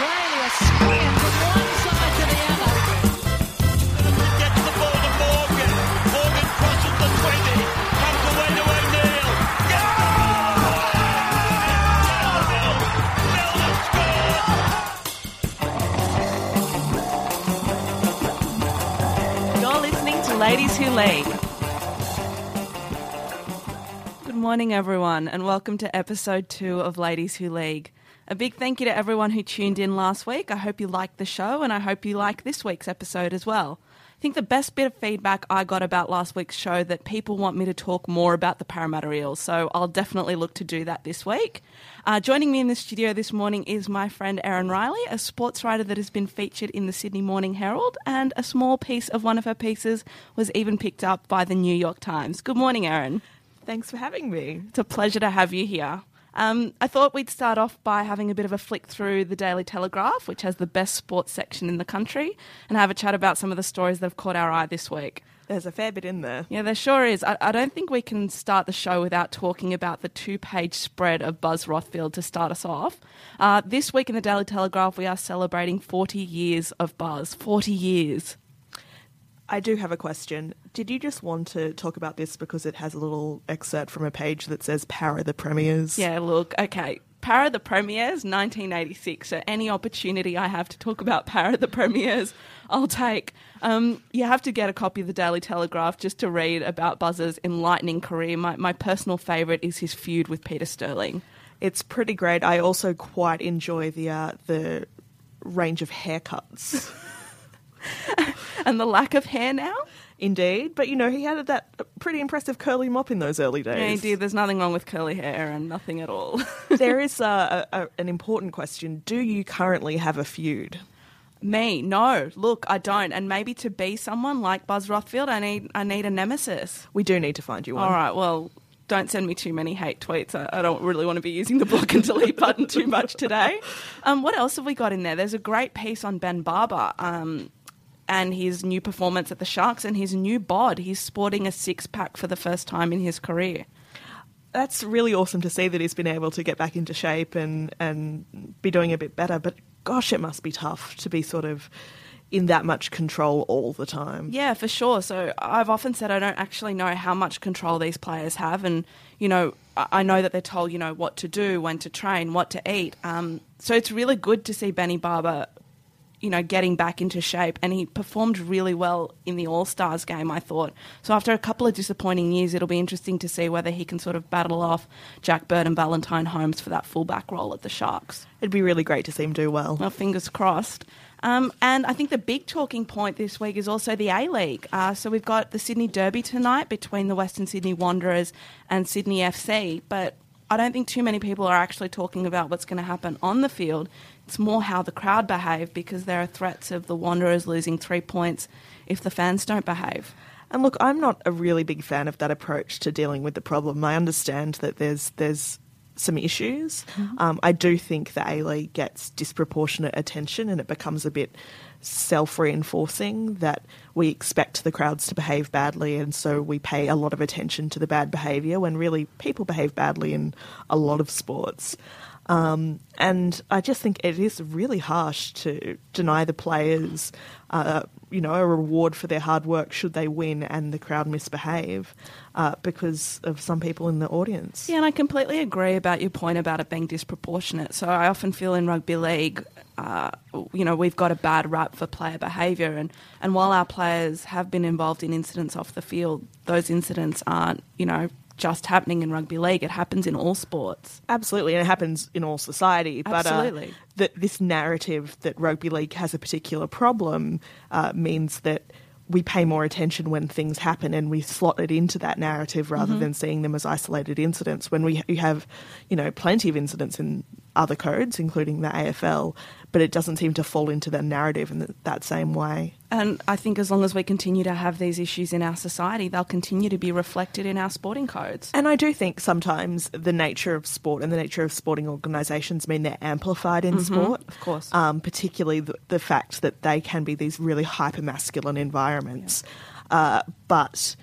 Australia sprint from one side to the other. Gets the ball to Morgan. Morgan crosses the 20. Comes away to O'Neill. You're listening to Ladies Who League. Good morning, everyone, and welcome to episode two of Ladies Who League. A big thank you to everyone who tuned in last week. I hope you liked the show, and I hope you like this week's episode as well. I think the best bit of feedback I got about last week's show that people want me to talk more about the Parramatta Eels, so I'll definitely look to do that this week. Uh, joining me in the studio this morning is my friend Erin Riley, a sports writer that has been featured in the Sydney Morning Herald, and a small piece of one of her pieces was even picked up by the New York Times. Good morning, Erin. Thanks for having me. It's a pleasure to have you here. Um, I thought we'd start off by having a bit of a flick through the Daily Telegraph, which has the best sports section in the country, and have a chat about some of the stories that have caught our eye this week. There's a fair bit in there. Yeah, there sure is. I, I don't think we can start the show without talking about the two page spread of Buzz Rothfield to start us off. Uh, this week in the Daily Telegraph, we are celebrating 40 years of Buzz. 40 years. I do have a question. Did you just want to talk about this because it has a little excerpt from a page that says Parra the Premiers? Yeah, look, okay. Parra the Premiers, 1986. So any opportunity I have to talk about Parra the Premiers, I'll take. Um, you have to get a copy of the Daily Telegraph just to read about Buzz's enlightening career. My, my personal favourite is his feud with Peter Sterling. It's pretty great. I also quite enjoy the uh, the range of haircuts. And the lack of hair now? Indeed, but you know he had that pretty impressive curly mop in those early days. Yeah, indeed. There's nothing wrong with curly hair and nothing at all. there is uh, a, a, an important question: Do you currently have a feud? Me, no. Look, I don't. And maybe to be someone like Buzz Rothfield, I need I need a nemesis. We do need to find you one. All right. Well, don't send me too many hate tweets. I, I don't really want to be using the block and delete button too much today. Um, what else have we got in there? There's a great piece on Ben Barba. Um, and his new performance at the Sharks and his new bod. He's sporting a six pack for the first time in his career. That's really awesome to see that he's been able to get back into shape and, and be doing a bit better. But gosh, it must be tough to be sort of in that much control all the time. Yeah, for sure. So I've often said I don't actually know how much control these players have, and you know I know that they're told you know what to do, when to train, what to eat. Um, so it's really good to see Benny Barba, you know, getting back into shape, and he performed really well in the All Stars game. I thought so. After a couple of disappointing years, it'll be interesting to see whether he can sort of battle off Jack Bird and Valentine Holmes for that fullback role at the Sharks. It'd be really great to see him do well. Well, fingers crossed. Um, and I think the big talking point this week is also the A League. Uh, so we've got the Sydney Derby tonight between the Western Sydney Wanderers and Sydney FC, but I don't think too many people are actually talking about what's going to happen on the field. It's more how the crowd behave because there are threats of the Wanderers losing three points if the fans don't behave. And look, I'm not a really big fan of that approach to dealing with the problem. I understand that there's there's some issues. Um, I do think the A League gets disproportionate attention, and it becomes a bit self-reinforcing that we expect the crowds to behave badly, and so we pay a lot of attention to the bad behaviour when really people behave badly in a lot of sports. Um, and I just think it is really harsh to deny the players, uh, you know, a reward for their hard work should they win and the crowd misbehave uh, because of some people in the audience. Yeah, and I completely agree about your point about it being disproportionate. So I often feel in rugby league, uh, you know, we've got a bad rap for player behaviour, and, and while our players have been involved in incidents off the field, those incidents aren't, you know, just happening in rugby league. It happens in all sports. Absolutely, and it happens in all society. But uh, Absolutely. that this narrative that rugby league has a particular problem uh, means that we pay more attention when things happen and we slot it into that narrative rather than seeing them as isolated incidents. When we you have, you know, plenty of incidents in other codes, including the AFL, but it doesn't seem to fall into the narrative in th- that same way. And I think as long as we continue to have these issues in our society, they'll continue to be reflected in our sporting codes. And I do think sometimes the nature of sport and the nature of sporting organisations mean they're amplified in sport. of course. Um, particularly the, the fact that they can be these really hyper masculine environments. Uh, but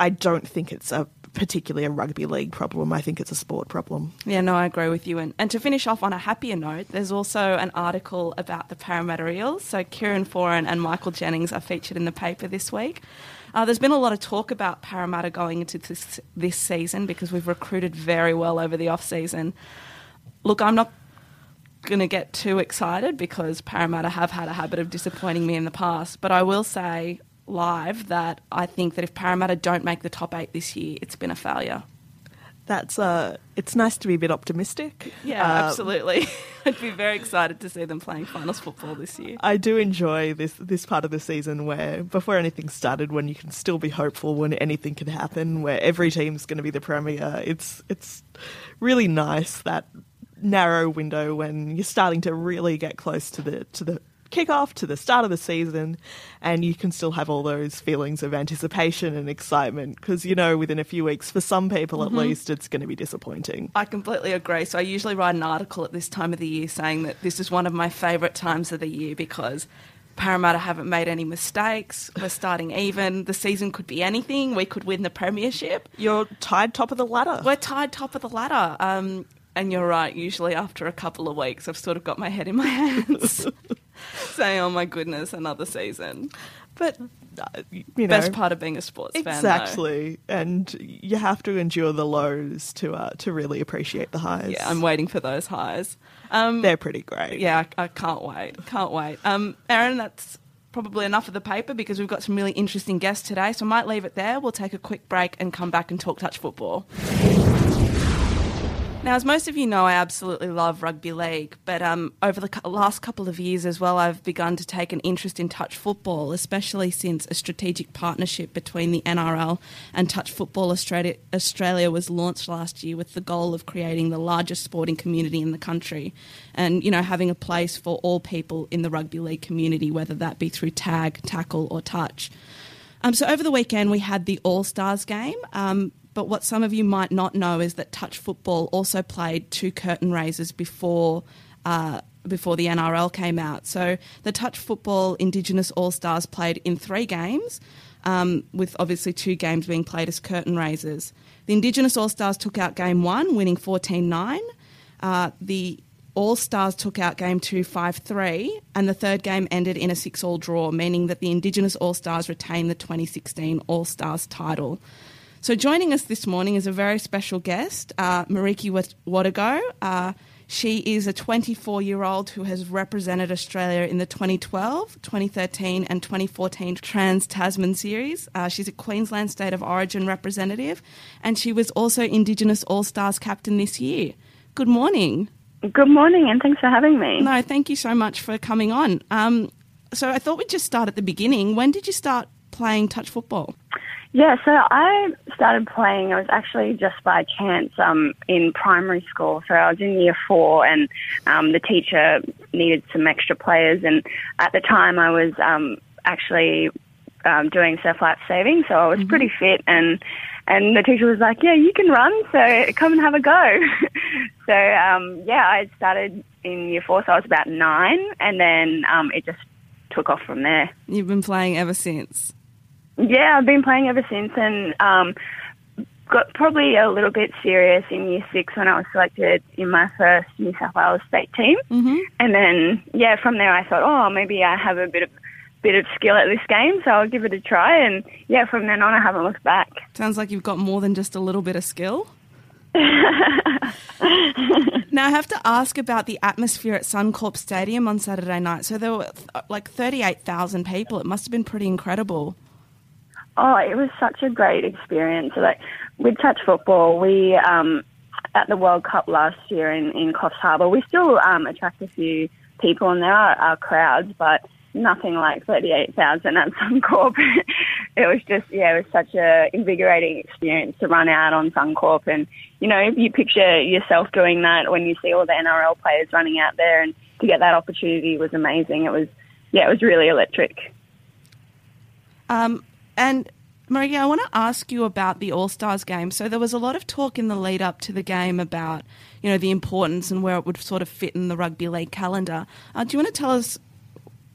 I don't think it's a particularly a rugby league problem. I think it's a sport problem. Yeah, no, I agree with you. And, and to finish off on a happier note, there's also an article about the Parramatta Eels. So Kieran Foran and Michael Jennings are featured in the paper this week. Uh, there's been a lot of talk about Parramatta going into this, this season because we've recruited very well over the off season. Look, I'm not going to get too excited because Parramatta have had a habit of disappointing me in the past, but I will say live that I think that if Parramatta don't make the top eight this year, it's been a failure. That's uh, it's nice to be a bit optimistic. Yeah, Uh, absolutely. I'd be very excited to see them playing finals football this year. I do enjoy this this part of the season where before anything started, when you can still be hopeful when anything can happen, where every team's going to be the premier. It's it's really nice that narrow window when you're starting to really get close to the to the kickoff to the start of the season and you can still have all those feelings of anticipation and excitement because you know within a few weeks for some people at least it's going to be disappointing I completely agree. So I usually write an article at this time of the year saying that this is one of my favourite times of the year because Parramatta haven't made any mistakes. We're starting even. The season could be anything. We could win the premiership. you're tied top of the ladder We're tied top of the ladder. Um, and you're right. Usually after a couple of weeks, I've sort of got my head in my hands, saying, "Oh my goodness, another season." but uh, you know Best part of being a sports fan. Exactly, and you have to endure the lows to uh, to really appreciate the highs. Yeah, I'm waiting for those highs. Um, they're pretty great. yeah, I, I can't wait. Can't wait. Um, Erin, that's probably enough of the paper because we've got some really interesting guests today. So I might leave it there. We'll take a quick break and come back and talk touch football. Now, as most of you know, I absolutely love rugby league, but um, over the last couple of years as well, I've begun to take an interest in touch football, especially since a strategic partnership between the NRL and Touch Football Australia, Australia was launched last year with the goal of creating the largest sporting community in the country and, you know, having a place for all people in the rugby league community, whether that be through tag, tackle, or touch. Um, so over the weekend, we had the All Stars game. Um, but what some of you might not know is that touch football also played two curtain raisers before. Uh, before the NRL came out. So the touch football Indigenous All Stars played in three games, um, with obviously two games being played as curtain raisers. The Indigenous All Stars took out game one, winning 14 9. Uh, the all Stars took out game two 5 3, and the third game ended in a 6 all draw, meaning that the Indigenous All Stars retained the 2016 All Stars title. So, joining us this morning is a very special guest, uh, Marikki Watego. Uh, she is a 24 year old who has represented Australia in the 2012, 2013, and 2014 Trans Tasman series. Uh, she's a Queensland State of Origin representative, and she was also Indigenous All Stars captain this year. Good morning. Good morning, and thanks for having me. No, thank you so much for coming on. Um, so I thought we'd just start at the beginning. When did you start playing touch football? Yeah, so I started playing. It was actually just by chance um, in primary school. So I was in year four, and um, the teacher needed some extra players. And at the time, I was um, actually um, doing surf life saving, so I was pretty fit. And and the teacher was like, "Yeah, you can run, so come and have a go." so um, yeah, I started in year four, so I was about nine, and then um, it just took off from there. You've been playing ever since. Yeah, I've been playing ever since and um, got probably a little bit serious in year six when I was selected in my first New South Wales state team. Mm-hmm. And then, yeah, from there I thought, oh, maybe I have a bit of bit of skill at this game, so I'll give it a try. And yeah, from then on, I haven't looked back. Sounds like you've got more than just a little bit of skill. now I have to ask about the atmosphere at Suncorp Stadium on Saturday night. So there were like thirty-eight thousand people. It must have been pretty incredible. Oh, it was such a great experience. Like with touch football, we um, at the World Cup last year in in Coffs Harbour, we still um, attract a few people, and there are, are crowds, but nothing like thirty eight thousand at Suncorp. it was just yeah, it was such a invigorating experience to run out on Suncorp, and you know if you picture yourself doing that when you see all the NRL players running out there, and to get that opportunity was amazing. It was yeah, it was really electric. Um, and Maria, I want to ask you about the All Stars game. So there was a lot of talk in the lead up to the game about, you know, the importance and where it would sort of fit in the rugby league calendar. Uh, do you want to tell us,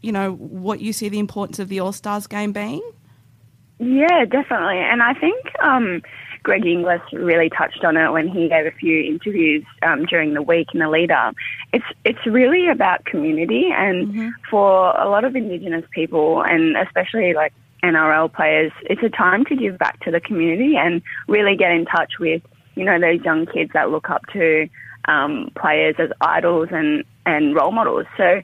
you know, what you see the importance of the All Stars game being? Yeah, definitely. And I think um, Greg Inglis really touched on it when he gave a few interviews um, during the week in the lead up. It's it's really about community, and for a lot of Indigenous people, and especially like NRL players, it's a time to give back to the community and really get in touch with you know those young kids that look up to um, players as idols and and role models. So.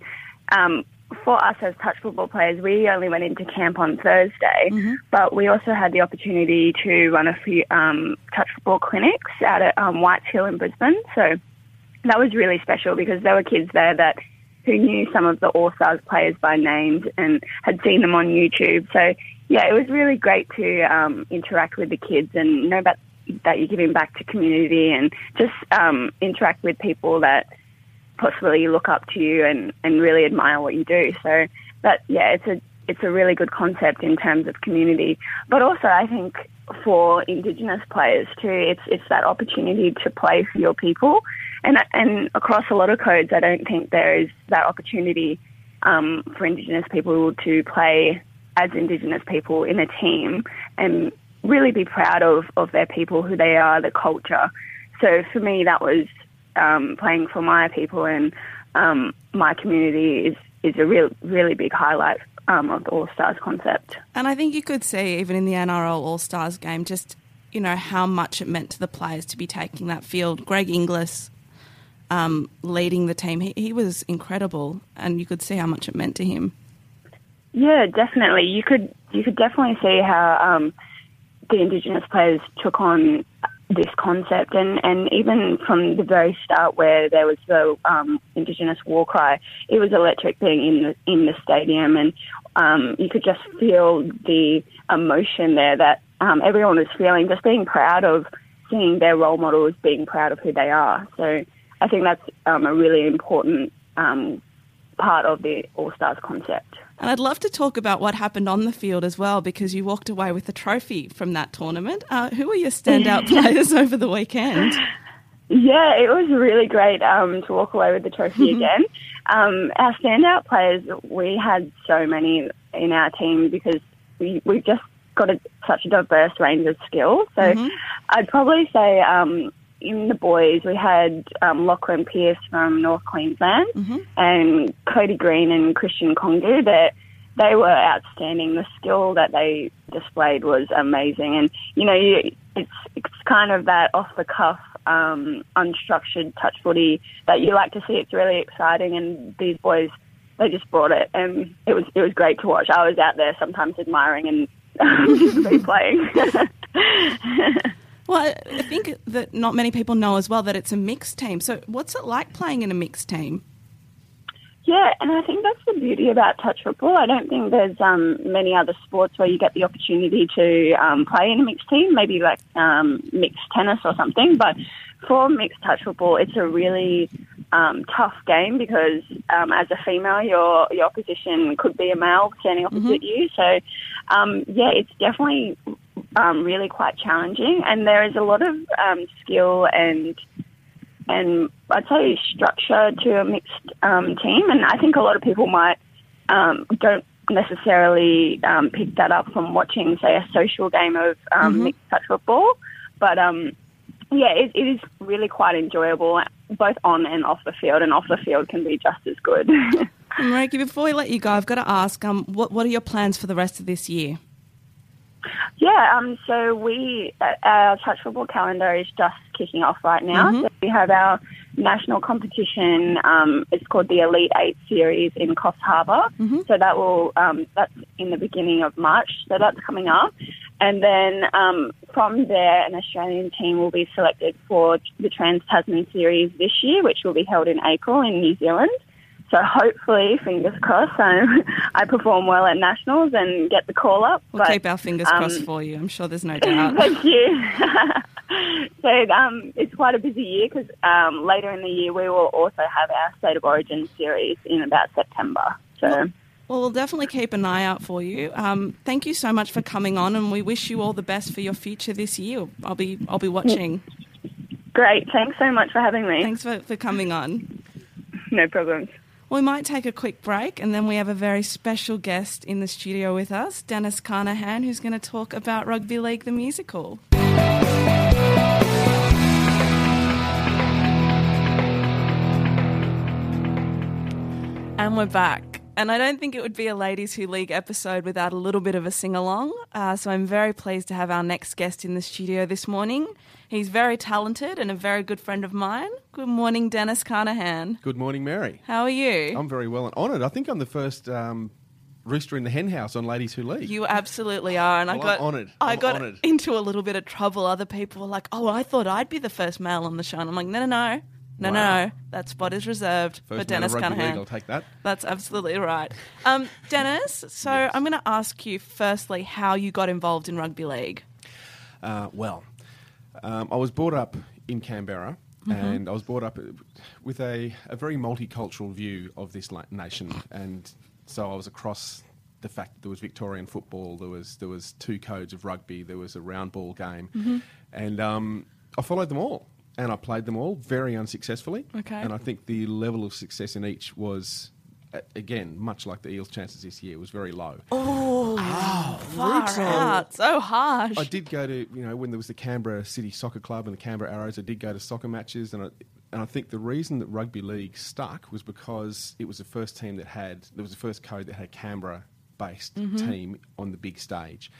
Um, for us as touch football players, we only went into camp on Thursday, but we also had the opportunity to run a few um, touch football clinics out at um, Whites Hill in Brisbane. So that was really special because there were kids there that who knew some of the All Stars players by names and had seen them on YouTube. So yeah, it was really great to um, interact with the kids and know that that you're giving back to community and just um, interact with people that possibly look up to you and, and really admire what you do. So that yeah, it's a it's a really good concept in terms of community. But also I think for Indigenous players too, it's it's that opportunity to play for your people. And and across a lot of codes I don't think there is that opportunity um, for Indigenous people to play as Indigenous people in a team and really be proud of, of their people, who they are, the culture. So for me, that was um, playing for my people and um, my community is, is a real, really big highlight um, of the All Stars concept. And I think you could see, even in the NRL All Stars game, just you know how much it meant to the players to be taking that field. Greg Inglis um, leading the team, he, he was incredible, and you could see how much it meant to him. Yeah, definitely. You could you could definitely see how um, the Indigenous players took on this concept, and, and even from the very start, where there was the um, Indigenous war cry, it was electric being in the in the stadium, and um, you could just feel the emotion there that um, everyone was feeling, just being proud of seeing their role models, being proud of who they are. So I think that's um, a really important um, part of the All Stars concept. And I'd love to talk about what happened on the field as well, because you walked away with a trophy from that tournament. Uh, who were your standout players over the weekend? Yeah, it was really great um, to walk away with the trophy again. Um, our standout players, we had so many in our team because we, we've just got a, such a diverse range of skills. So I'd probably say um, in the boys, we had um, Lachlan Pierce from North Queensland and Cody Green and Christian Kongu. That they were outstanding. The skill that they displayed was amazing, and you know, you, it's it's kind of that off the cuff, um, unstructured touch footy that you like to see. It's really exciting, and these boys they just brought it, and it was it was great to watch. I was out there sometimes admiring and be playing. Well, I think that not many people know as well that it's a mixed team. So, what's it like playing in a mixed team? Yeah, and I think that's the beauty about touch football. I don't think there's um, many other sports where you get the opportunity to um, play in a mixed team, maybe like um, mixed tennis or something. But for mixed touch football, it's a really um, tough game because um, as a female, your your opposition could be a male standing opposite you. So, um, yeah, it's definitely um, really quite challenging, and there is a lot of um, skill and and I'd say structure to a mixed um, team. And I think a lot of people might um, don't necessarily um, pick that up from watching, say, a social game of um, mixed touch football. But um, yeah, it, it is really quite enjoyable, both on and off the field. And off the field can be just as good. Marikki, before we let you go, I've got to ask, um, what what are your plans for the rest of this year? Yeah, um, so we uh, our touch football calendar is just kicking off right now. So we have our national competition. Um, it's called the Elite Eight Series in Coffs Harbour. So that will um, that's in the beginning of March. So that's coming up, and then um, from there, an Australian team will be selected for the Trans Tasman Series this year, which will be held in April in New Zealand. So hopefully, fingers crossed, um, I perform well at nationals and get the call up. We'll But- keep our fingers um, crossed for you. I'm sure there's no doubt. Thank you. so um, it's quite a busy year because um, later in the year we will also have our State of Origin series in about September. So Well, we'll definitely keep an eye out for you. Um, thank you so much for coming on, and we wish you all the best for your future this year. I'll be I'll be watching. great. Thanks so much for having me. Thanks for, for coming on. No problems. We might take a quick break, and then we have a very special guest in the studio with us, Denis Carnahan, who's going to talk about Rugby League the musical. And we're back. And I don't think it would be a Ladies Who League episode without a little bit of a sing along. Uh, so I'm very pleased to have our next guest in the studio this morning. He's very talented and a very good friend of mine. Good morning, Denis Carnahan. Good morning, Mary. How are you? I'm very well and honoured. I think I'm the first um, rooster in the hen house on Ladies Who League. You absolutely are, and I Well, got I'm honoured. I I'm got honoured. into a little bit of trouble. Other people were like, "Oh, I thought I'd be the first male on the show," and I'm like, "No, no, no, no, Wow. no. That spot is reserved First for Denis Cunningham." I'll take that. That's absolutely right. Um, Denis, so I'm going to ask you firstly how you got involved in rugby league. Uh, well, um, I was brought up in Canberra, and I was brought up with a, a very multicultural view of this nation, and so I was across the fact that there was Victorian football, there was there was two codes of rugby, there was a round ball game, and um, I followed them all, and I played them all very unsuccessfully. Okay. and I think the level of success in each was. Again, much like the Eels' chances this year, was very low. Oh, far out, so harsh. I did go to you know when there was the Canberra City Soccer Club and the Canberra Arrows. I did go to soccer matches, and I, and I think the reason that rugby league stuck was because it was the first team that had there was the first code that had a Canberra based mm-hmm. team on the big stage.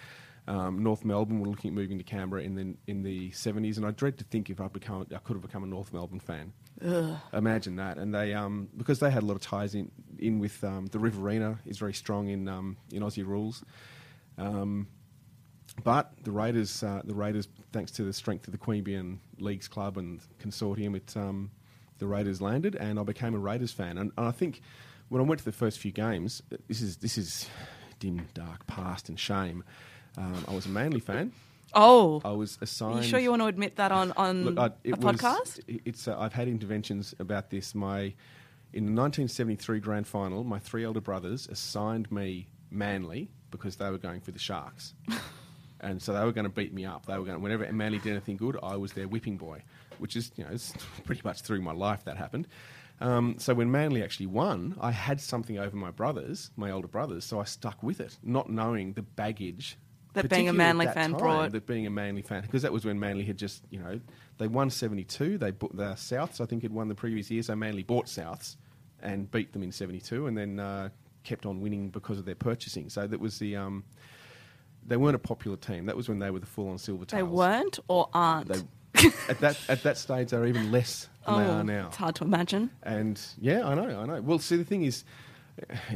Um, North Melbourne were looking at moving to Canberra in the in the seventies, and I dread to think if I become I could have become a North Melbourne fan. Imagine that, and they um, because they had a lot of ties in in with um, the Riverina is very strong in um, in Aussie rules. Um, but the Raiders, uh, the Raiders, thanks to the strength of the Queanbeyan Leagues Club and consortium, it, um, the Raiders landed, and I became a Raiders fan. And, and I think when I went to the first few games, this is this is dim, dark past and shame. Um, I was a Manly fan. oh, I was assigned. are you sure you want to admit that on on Look, I, a it was- podcast? It's. Uh, I've had interventions about this. My in the 1973 grand final, my three elder brothers assigned me Manly because they were going for the Sharks, and so they were going to beat me up. They were going. Whenever Manly did anything good, I was their whipping boy, which is you know it's pretty much through my life that happened. Um, so when Manly actually won, I had something over my brothers, my older brothers, so I stuck with it, not knowing the baggage That being a particularly at Manly that fan time, brought. That being a Manly fan, because that was when Manly had just, you know, they won 72. They bought the Souths, I think, had won the previous year. So Manly bought Souths and beat them in 72 and then uh, kept on winning because of their purchasing. So that was the. Um, they weren't a popular team. That was when they were the full on silver tails. They weren't or aren't. They, at that at that stage, they're even less than they oh, are now. it's hard to imagine. And yeah, I know, I know. Well, see, the thing is,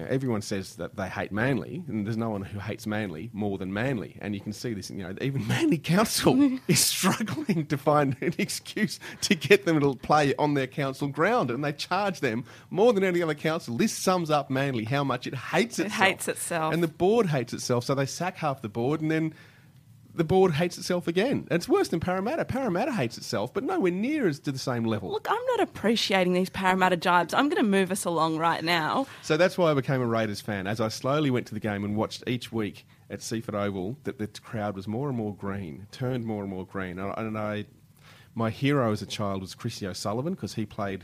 everyone says that they hate Manly, and there's no one who hates Manly more than Manly. And you can see this, you know, even Manly Council is struggling to find an excuse to get them to play on their council ground, and they charge them more than any other council. This sums up Manly how much it hates It itself. hates itself. and the board hates itself. So they sack half the board, and then the board hates itself again. And it's worse than Parramatta. Parramatta hates itself, but nowhere near as to the same level. Look, I'm not appreciating these Parramatta jibes. I'm going to move us along right now. So that's why I became a Raiders fan. As I slowly went to the game and watched each week at Seiffert Oval, that the crowd was more and more green, turned more and more green. And I, and I my hero as a child was Chrissy O'Sullivan because he played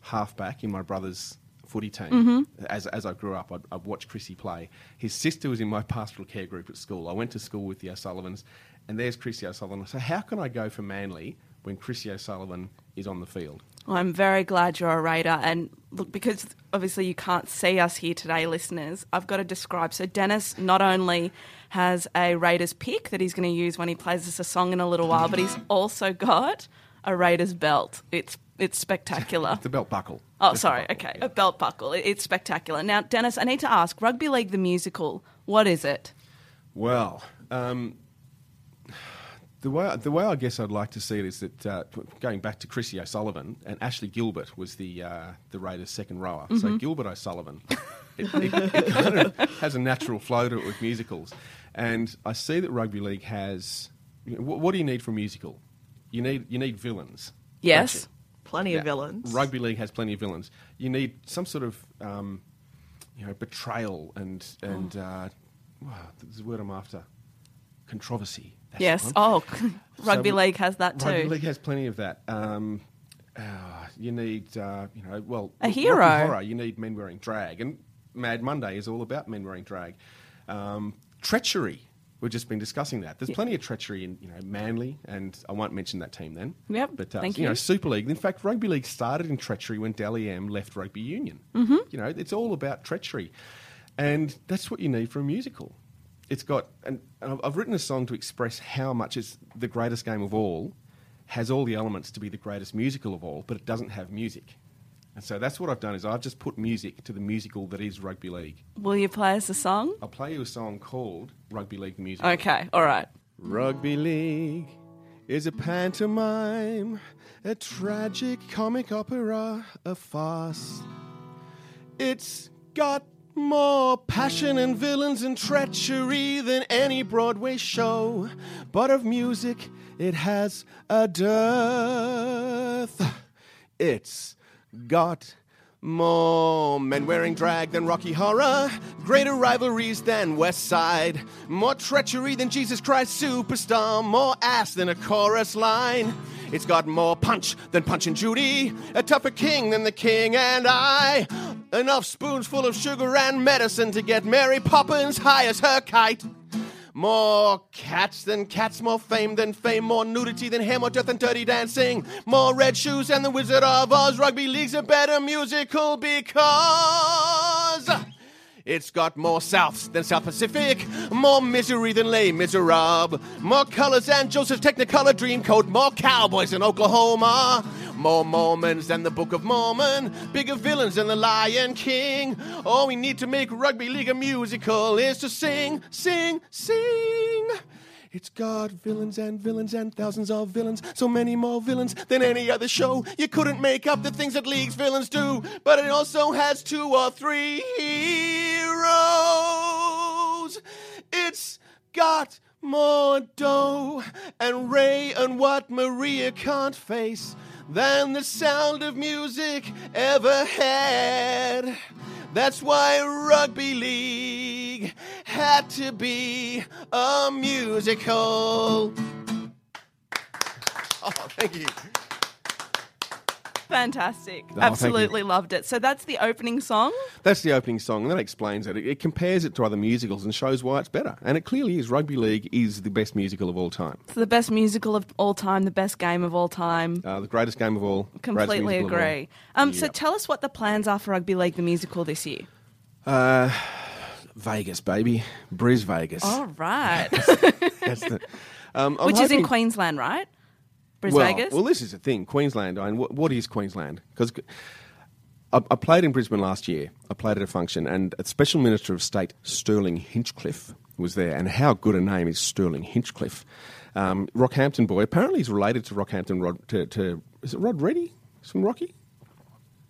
halfback in my brother's footy team. Mm-hmm. As, as I grew up, I'd, I'd watch Chrissy play. His sister was in my pastoral care group at school. I went to school with the O'Sullivans, and there's Chrissy O'Sullivan. So how can I go for Manly when Chrissy O'Sullivan is on the field? Well, I'm very glad you're a Raider. And look, because obviously you can't see us here today, listeners, I've got to describe. So, Denis not only has a Raiders pick that he's going to use when he plays us a song in a little while, but he's also got a Raiders belt. It's it's spectacular. The belt buckle. Oh, Just sorry. buckle, Okay, yeah. a belt buckle. It- It's spectacular. Now, Denis, I need to ask: Rugby League the musical. What is it? Well, um, the way the way I guess I'd like to see it is that uh, going back to Chrissy O'Sullivan and Ashley Gilbert was the uh, the Raiders' second rower. So Gilbert O'Sullivan, it, it, it kind of has a natural flow to it with musicals, and I see that rugby league has. You know, what, what do you need for a musical? You need you need villains. Yes. Plenty Yeah. of villains. Rugby league has plenty of villains. You need some sort of, um, you know, betrayal and and uh, wow, there's a word I'm after. Controversy. That's Yes. Oh, Rugby we- League has that too. Rugby league has plenty of that. Um, uh, you need, uh, you know, well, A hero. Horror. You need men wearing drag, and Mad Monday is all about men wearing drag. Um, treachery. We've just been discussing that. There's plenty of treachery in you know Manly, and I won't mention that team then. Yep, But uh, thank you know. Super League. In fact, rugby league started in treachery when Dally M left rugby union. Mm-hmm. You know, it's all about treachery, and that's what you need for a musical. It's got, and and I've- I've written a song to express how much it's the greatest game of all, has all the elements to be the greatest musical of all, but it doesn't have music. And so that's what I've done is I've just put music to the musical that is rugby league. Will you play us a song? I'll play you a song called Rugby League the Musical. Okay, all right. Rugby League is a pantomime, a tragic comic opera, a farce. It's got more passion and villains and treachery than any Broadway show, but of music it has a dearth. It's got more men wearing drag than Rocky Horror, greater rivalries than West Side, more treachery than Jesus Christ Superstar, more ass than a chorus line. It's got more punch than Punch and Judy, a tougher king than the king and I. Enough spoons full of sugar and medicine to get Mary Poppins high as her kite. More cats than cats, more fame than fame, more nudity than hair, more death than dirty dancing, more red shoes than the Wizard of Oz. Rugby League's a better musical because it's got more Souths than South Pacific, more misery than Les Miserables, more colors than Joseph's Technicolor Dreamcoat, more cowboys than Oklahoma. More Mormons than the Book of Mormon, bigger villains than the Lion King. All we need to make Rugby League a musical is to sing, sing, sing. It's got villains and villains and thousands of villains, so many more villains than any other show. You couldn't make up the things that League's villains do, but it also has two or three heroes. It's got more dough and Ray and what Maria can't face than the sound of music ever had. That's why Rugby League had to be a musical. Oh, thank you. Fantastic. you. Absolutely loved it. So that's the opening song. That's the opening song, and that explains it. it. It compares it to other musicals and shows why it's better. And it clearly is. Rugby League is the best musical of all time. It's the best musical of all time, the best game of all time. Uh, the greatest game of all. Completely of all. agree. Um, So tell us what the plans are for Rugby League the musical this year. Uh, Vegas, baby. Bris Vegas. All right. That's the, um, Which is in Queensland, right? Bris well, Vegas? Well, this is the thing. Queensland. I mean, what, what is Queensland? Because I, I played in Brisbane last year. I played at a function, and a Special Minister of State Stirling Hinchliffe was there. And how good a name is Stirling Hinchliffe? Um, Rockhampton boy. Apparently, he's related to Rockhampton Rod. To, to is it Rod Reddy? He's from Rocky.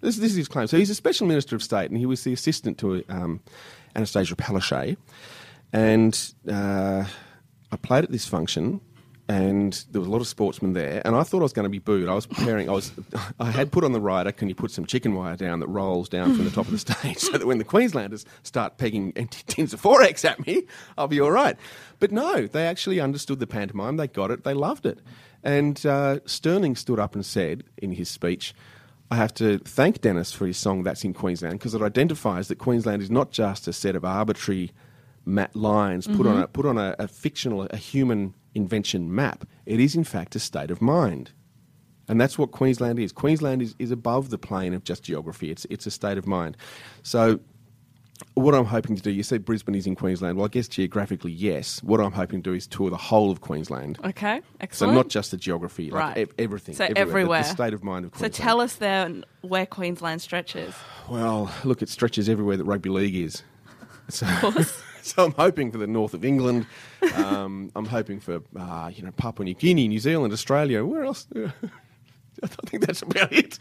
This, this is his claim. So he's a special minister of state, and he was the assistant to um, Annastacia Palaszczuk. And uh, I played at this function, and there was a lot of sportsmen there. And I thought I was going to be booed. I was preparing. I was. I had put on the rider. Can you put some chicken wire down that rolls down from the top of the stage, so that when the Queenslanders start pegging empty tins of XXXX at me, I'll be all right. But no, they actually understood the pantomime. They got it. They loved it. And uh, Stirling stood up and said in his speech. I have to thank Denis for his song That's in Queensland because it identifies that Queensland is not just a set of arbitrary mat lines put on a put on a, a fictional, a human invention map. It is in fact a state of mind. And that's what Queensland is. Queensland is, is above the plane of just geography. It's it's a state of mind. So what I'm hoping to do, you said Brisbane is in Queensland. Well, I guess geographically, yes. What I'm hoping to do is tour the whole of Queensland. okay, excellent. So not just the geography, like Right. ev- everything. So everywhere. The- everywhere. The, state of mind of Queensland. so tell us there where Queensland stretches. Well, look, it stretches everywhere that rugby league is. So, so I'm hoping for the north of England. Um, I'm hoping for uh, you know Papua New Guinea, New Zealand, Australia. Where else? I think that's about it.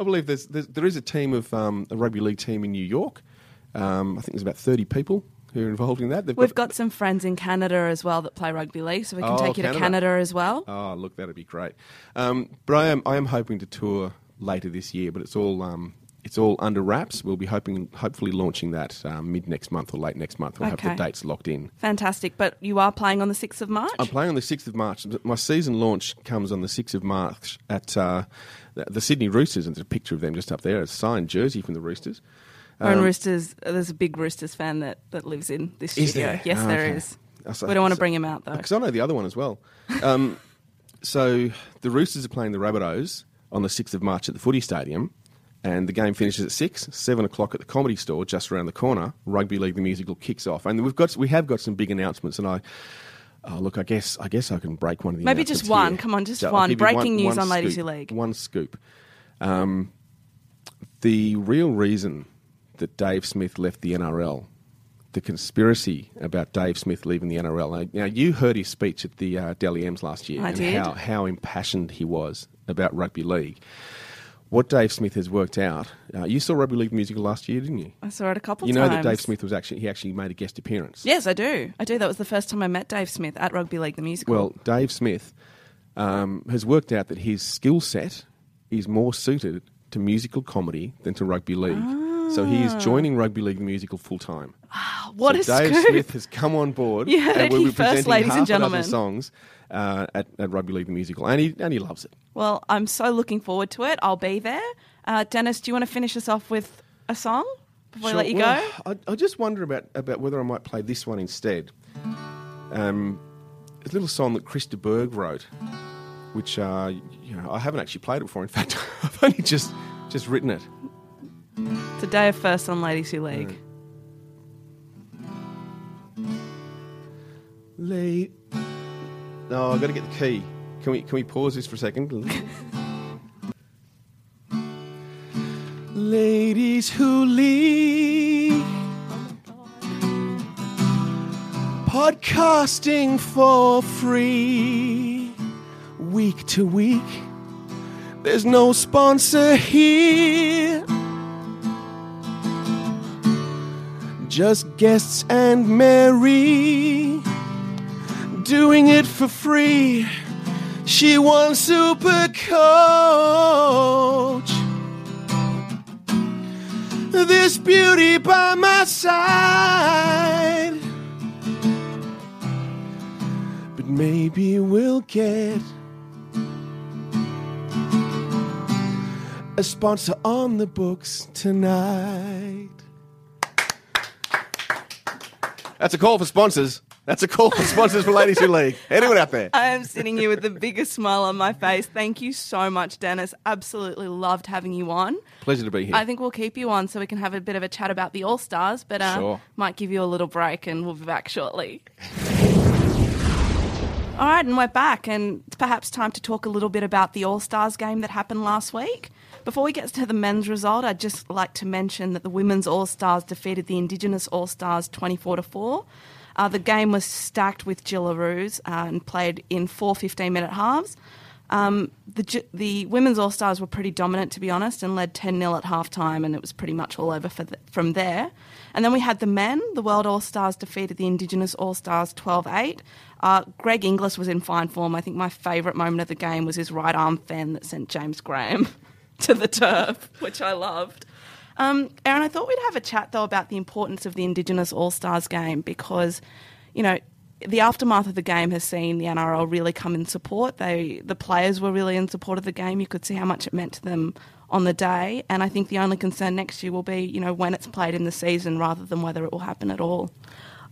I believe there's, there's there is a team of um, a rugby league team in New York. Um, I think there's about 30 people who are involved in that. They've We've got some friends in Canada as well that play rugby league, so we can Oh, take you to Canada. Canada as well. Oh, look, that'd be great. Um, but I am I am hoping to tour later this year, but it's all um, it's all under wraps. We'll be hoping hopefully launching that um, mid next month or late next month. We'll have the dates locked in. Fantastic. But you are playing on the 6th of March? I'm playing on the 6th of March. My season launch comes on the 6th of March at uh, the, Sydney Roosters, and there's a picture of them just up there. A signed jersey from the Roosters. Um, Roosters, there's a big Roosters fan that, that lives in this Is studio. there? Yes, Oh, there okay. is. We don't want to bring him out though. because I know the other one as well. Um, so the Roosters are playing the Rabbitohs on the sixth of March at the Footy Stadium, and the game finishes at six. Seven o'clock at the Comedy Store, just around the corner. Rugby League the musical kicks off, and we've got we have got some big announcements. And I, oh, look, I guess I guess I can break one of the Maybe just one. here. Come on, just So one. Breaking news one on Ladies. Who League. One scoop. Um, the real reason that Dave Smith left the NRL, the conspiracy about Dave Smith leaving the NRL. Now, now, you heard his speech at the uh, Dally M's last year I and did. how how impassioned he was about rugby league. What Dave Smith has worked out. Uh, you saw rugby league musical last year, didn't you? I saw it a couple times. You know times. that Dave Smith was actually he actually made a guest appearance. Yes, I do. I do. That was the first time I met Dave Smith at Rugby League the musical. Well, Dave Smith um, has worked out that his skill set is more suited to musical comedy than to rugby league. So he is joining rugby league musical full time. Ah. what so a Dave scoop! Smith has come on board. You heard and we'll be first, presenting ladies and half a dozen gentlemen. songs uh, at, at rugby league musical, and he and he loves it. Well, I'm so looking forward to it. I'll be there. Uh, Denis, do you want to finish us off with a song before Sure. I let you Well, go? I, I just wonder about, about whether I might play this one instead. Um, a little song that Chris de Burgh wrote, which uh, you know I haven't actually played it before. In fact, I've only just just written it. It's a day of first on Ladies Who League. Late. No, I've got to get the key. Can we can we pause this for a second? Ladies who lead, podcasting for free, week to week. There's no sponsor here. Just guests and Mary doing it for free. She won super coach. This beauty by my side. But maybe we'll get a sponsor on the books tonight. That's a call for sponsors. That's a call for sponsors for Ladies Who League. Anyone out there? I am sitting here with the biggest smile on my face. Thank you so much, Denis. Absolutely loved having you on. Pleasure to be here. I think we'll keep you on so we can have a bit of a chat about the All Stars, but uh, Sure. might give you a little break and we'll be back shortly. All right, and we're back, and it's perhaps time to talk a little bit about the All Stars game that happened last week. Before we get to the men's result, I'd just like to mention that the women's All Stars defeated the Indigenous All Stars 24 to 4. Uh, the game was stacked with Jillaroos uh, and played in four 15 minute halves. Um, the, the women's All Stars were pretty dominant, to be honest, and led 10 0 at half time, and it was pretty much all over the, from there. And then we had the men. The World All Stars defeated the Indigenous All Stars 12 8. Uh, Greg Inglis was in fine form. I think my favourite moment of the game was his right arm fan that sent James Graham to the turf, which I loved. Um, Erin, I thought we'd have a chat though about the importance of the Indigenous All Stars game because, you know, the aftermath of the game has seen the NRL really come in support. They, the players were really in support of the game. You could see how much it meant to them on the day, and I think the only concern next year will be, you know, when it's played in the season rather than whether it will happen at all.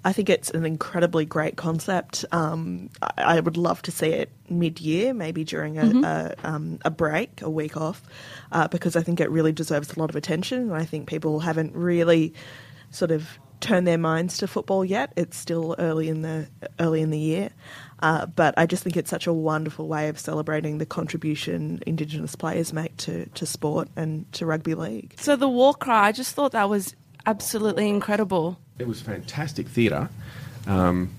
I think it's an incredibly great concept. Um, I, I would love to see it mid-year, maybe during a, a, um, a break, a week off, uh, because I think it really deserves a lot of attention. And I think people haven't really sort of turned their minds to football yet. It's still early in the early in the year, uh, but I just think it's such a wonderful way of celebrating the contribution Indigenous players make to, to sport and to rugby league. So the war cry, I just thought that was absolutely incredible. It was fantastic theatre. Um,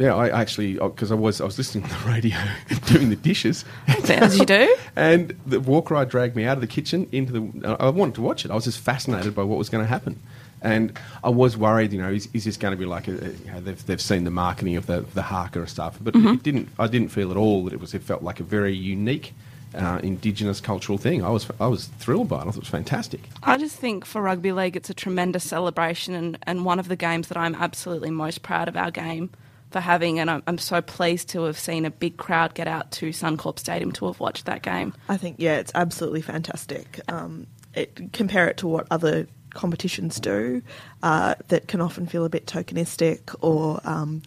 yeah, I actually because I was I was listening to the radio doing the dishes, As you do. and the walk ride dragged me out of the kitchen into the. I wanted to watch it. I was just fascinated by what was going to happen, and I was worried. You know, is, is this going to be like a, you know they've they've seen the marketing of the the haka stuff, but it didn't. I didn't feel at all that it was. It felt like a very unique. Uh, indigenous cultural thing. I was I was thrilled by it. I thought it was fantastic. I just think for rugby league, it's a tremendous celebration and, and one of the games that I'm absolutely most proud of our game for having. And I'm, I'm so pleased to have seen a big crowd get out to Suncorp Stadium to have watched that game. I think yeah, it's absolutely fantastic. Um, it, compare it to what other competitions do, uh, that can often feel a bit tokenistic or. Um,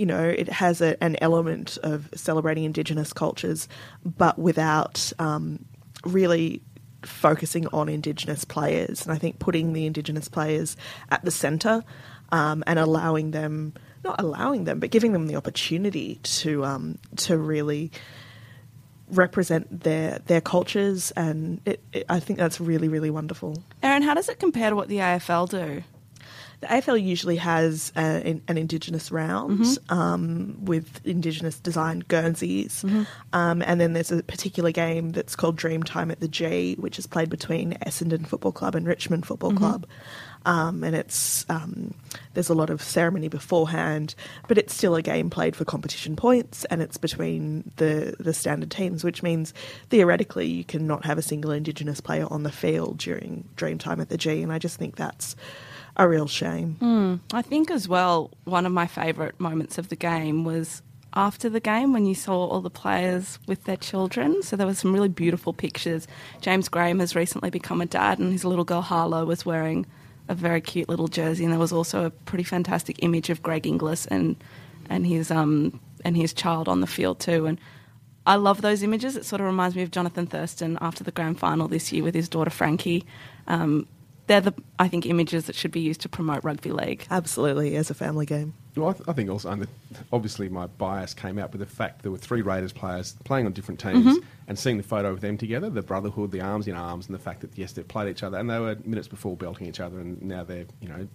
you know, it has a, an element of celebrating Indigenous cultures, but without um, really focusing on Indigenous players. And I think putting the Indigenous players at the centre um, and allowing them, not allowing them, but giving them the opportunity to um, to really represent their their cultures, and it, it, I think that's really really wonderful. Erin, how does it compare to what the AFL do? The AFL usually has a, an, an Indigenous round um, with Indigenous designed Guernseys. Um, and then there's a particular game that's called Dreamtime at the G, which is played between Essendon Football Club and Richmond Football Club. Um, and it's um, there's a lot of ceremony beforehand, but it's still a game played for competition points, and it's between the the standard teams, which means theoretically you cannot have a single Indigenous player on the field during Dreamtime at the G, and I just think that's a real shame. I think as well, one of my favourite moments of the game was after the game when you saw all the players with their children. So there were some really beautiful pictures. James Graham has recently become a dad, and his little girl Harlow was wearing a very cute little jersey. And there was also a pretty fantastic image of Greg Inglis and and his um and his child on the field too. And I love those images. It sort of reminds me of Jonathan Thurston after the grand final this year with his daughter Frankie. Um, they're the I think images that should be used to promote rugby league. Absolutely, as a family game. Well, I, th- I think also, and the, obviously, my bias came out with the fact there were three Raiders players playing on different teams, mm-hmm. and seeing the photo of them together, the brotherhood, the arms in arms, and the fact that yes, they've played each other, and they were minutes before belting each other, and now they're, you know,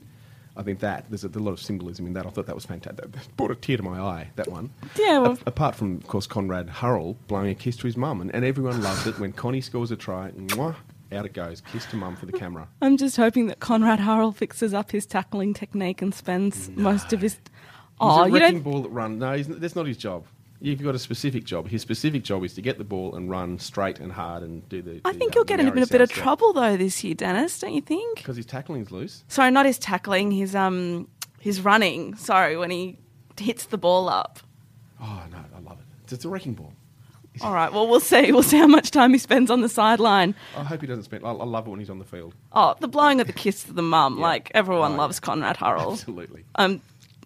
I think that there's a, there's a lot of symbolism in that. I thought that was fantastic. That brought a tear to my eye. That one. Yeah, well- A- apart from, of course, Konrad Hurrell blowing a kiss to his mum, and, and everyone loved it when Connie scores a try. Mwah, out it goes, kiss to mum for the camera. I'm just hoping that Konrad Hurrell fixes up his tackling technique and spends most of his. He's Oh, a you wrecking don't. ball that run. No, he's, that's not his job. You've got a specific job. His specific job is to get the ball and run straight and hard and do the. I think you'll get in a bit, of trouble though this year, Denis. Don't you think? because his tackling's loose. Sorry, not his tackling. His um, his running. Sorry, when he hits the ball up. Oh no, I love it. It's a wrecking ball. All right. Well, we'll see. We'll see how much time he spends on the sideline. I hope he doesn't spend. I, I love it when he's on the field. Oh, the blowing of the kiss to the mum. Yeah. Like everyone Oh, loves yeah. Konrad Hurrell. Absolutely. I'm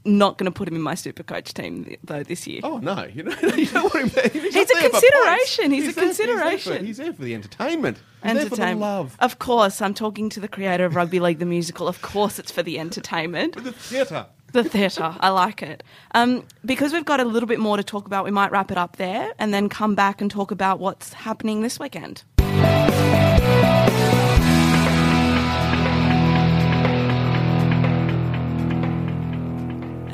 not going to put him in my super coach team though this year. Oh no, you know you don't want him. He's, He's a consideration. He's a there- He's there, consideration. for, he's there for the entertainment. He's for the Entertainment. love. Of course, I'm talking to the creator of Rugby League the musical. Of course, it's for the entertainment. For the theatre. The theatre. I like it. Um, because we've got a little bit more to talk about, we might wrap it up there and then come back and talk about what's happening this weekend.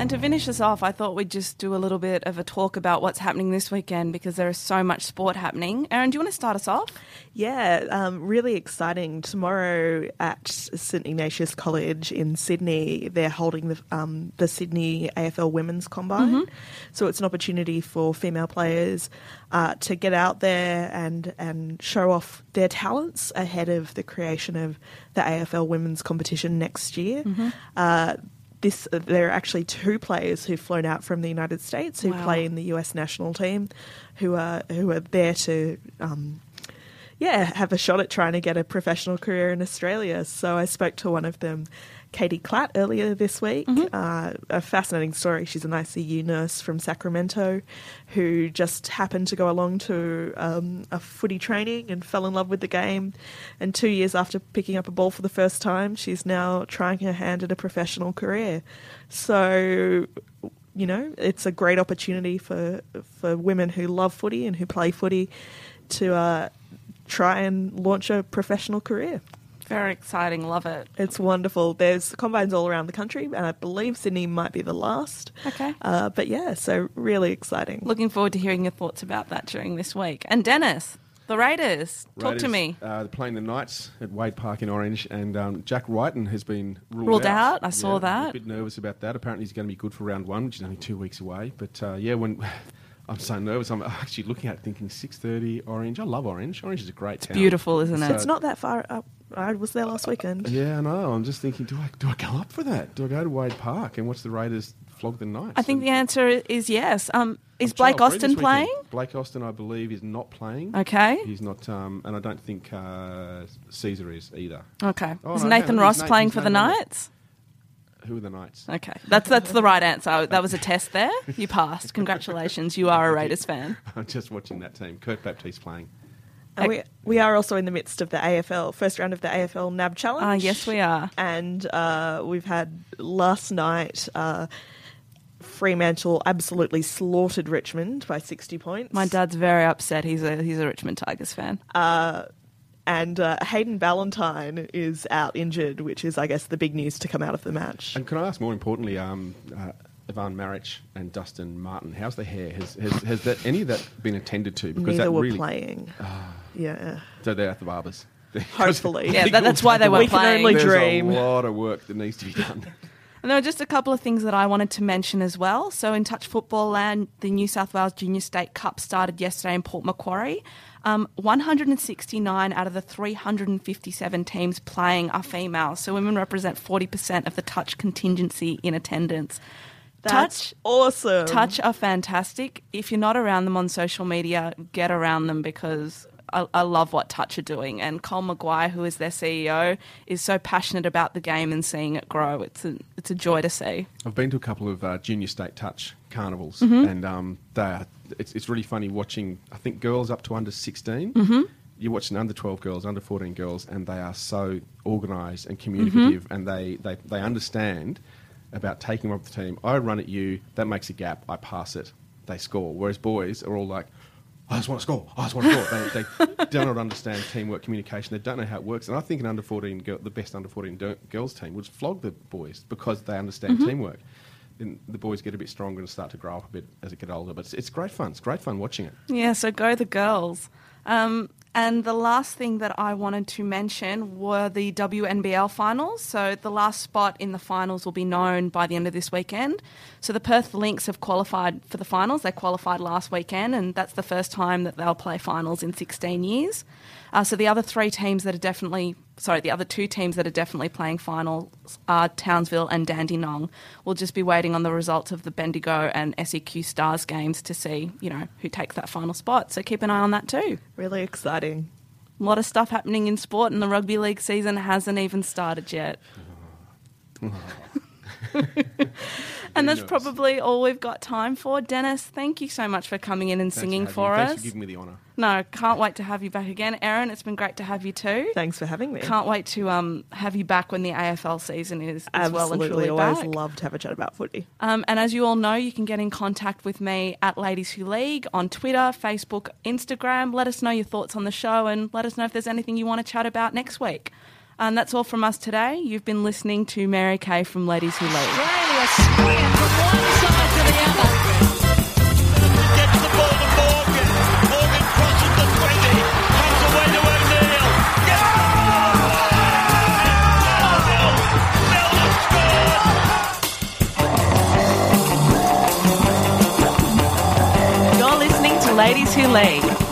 And to finish us off, I thought we'd just do a little bit of a talk about what's happening this weekend because there is so much sport happening. Erin, do you want to start us off? Yeah, um, really exciting. Tomorrow at St Ignatius College in Sydney, they're holding the um, the Sydney AFL Women's Combine. So it's an opportunity for female players uh, to get out there and and show off their talents ahead of the creation of the AFL Women's competition next year. Uh, this there are actually two players who've flown out from the United States who Wow. play in the US national team, who are who are there to. Um, yeah, have a shot at trying to get a professional career in Australia. So I spoke to one of them, Katie Klatt, earlier this week. Uh, a fascinating story. She's an ICU nurse from Sacramento who just happened to go along to um, a footy training and fell in love with the game. And two years after picking up a ball for the first time, she's now trying her hand at a professional career. So you know, it's a great opportunity for for women who love footy and who play footy to uh, try and launch a professional career. Very exciting. Love it. It's wonderful. There's combines all around the country, and I believe Sydney might be the last. Okay. Uh, but yeah, so really exciting. Looking forward to hearing your thoughts about that during this week. And Denis, the Raiders, talk to me. Uh, they're playing the Knights at Wade Park in Orange, and um, Jack Wighton has been ruled, Ruled out, I saw Yeah, that. A bit nervous about that. Apparently, he's going to be good for round one, which is only two weeks away. But uh, yeah, when I'm so nervous, I'm actually looking at it thinking 6:30 Orange. I love Orange. Orange is a great town. Beautiful, isn't it? So- It's not that far up. I was there last weekend. Yeah, I know. I'm just thinking, do I do I go up for that? Do I go to Wade Park and watch the Raiders flog the Knights? I think the answer is yes. Um, is I'm Blake Austin playing? Blake Austin, I believe, is not playing. Okay. He's not, um, and I don't think uh, Caesar is either. Okay. Oh, is no, Nathan Ross playing for the Nathan. Knights? Who are the Knights? Okay, that's that's the right answer. That was a test there. You passed. Congratulations. You are a Raiders fan. I'm just watching that team. Kurt Baptiste playing. And we, we are also in the midst of the AFL, first round of the AFL NAB Challenge. Ah, yes, we are. And uh, we've had last night uh, Fremantle absolutely slaughtered Richmond by 60 points. My dad's very upset. He's a he's a Richmond Tigers fan. And uh, Hayden Ballantyne is out injured, which is, I guess, the big news to come out of the match. And can I ask more importantly, um, uh, Ivan Maric and Dustin Martin, how's the hair? Has, has, has that any of that been attended to? Because Neither that were really, playing. Yeah. So they're at the barbers. Hopefully. Yeah, that, that's why they weren't We can playing. only There's dream. a lot of work that needs to be done. And there were just a couple of things that I wanted to mention as well. So, in touch football land, the New South Wales Junior State Cup started yesterday in Port Macquarie. Um, 169 out of the 357 teams playing are female. So, women represent 40% of the touch contingency in attendance. That's touch, awesome. touch are fantastic. If you're not around them on social media, get around them because I, I love what Touch are doing. And Colm Maguire, who is their CEO, is so passionate about the game and seeing it grow. It's a, it's a joy to see. I've been to a couple of uh, junior state touch carnivals, Mm-hmm. and um, they are, it's, it's really funny watching. I think girls up to under 16 Mm-hmm. You're watching under twelve girls, under fourteen girls, and they are so organised and communicative, Mm-hmm. and they, they, they understand about taking them up the team. I run at you, that makes a gap. I pass it, they score. Whereas boys are all like. I just want to score. I just want to score. They, they do not understand teamwork, communication. They don't know how it works. And I think an under 14 girl, the best under 14 do- girls team would flog the boys because they understand teamwork. Then the boys get a bit stronger and start to grow up a bit as they get older. But it's, it's great fun. It's great fun watching it. Yeah, so go the girls. Um, and the last thing that I wanted to mention were the WNBL finals. So the last spot in the finals will be known by the end of this weekend. So the Perth Lynx have qualified for the finals. They qualified last weekend, and that's the first time that they'll play finals in 16 years. Uh, so the other three teams that are definitely, sorry, the other two teams that are definitely playing finals are Townsville and Dandenong. We'll just be waiting on the results of the Bendigo and SEQ Stars games to see, you know, who takes that final spot. So keep an eye on that too. Really exciting. A lot of stuff happening in sport, and the rugby league season hasn't even started yet. and that's knows? probably all we've got time for. Denis, thank you so much for coming in and Thanks singing having for us. Thanks for giving me the honour. no, can't wait to have you back again. Erin, it's been great to have you too. Thanks for having me. Can't wait to um, have you back when the AFL season is, is well and Absolutely. truly Always back. love to have a chat about footy. Um, and as you all know, you can get in contact with me at Ladies Who League on Twitter, Facebook, Instagram. Let us know your thoughts on the show and let us know if there's anything you want to chat about next week. And that's all from us today. You've been listening to Mary K from Ladies Who League. Australia sprint from one side to the other. Gets the ball to Morgan. Morgan crosses the 20. Comes away to O'Neill. You're listening to Ladies Who League.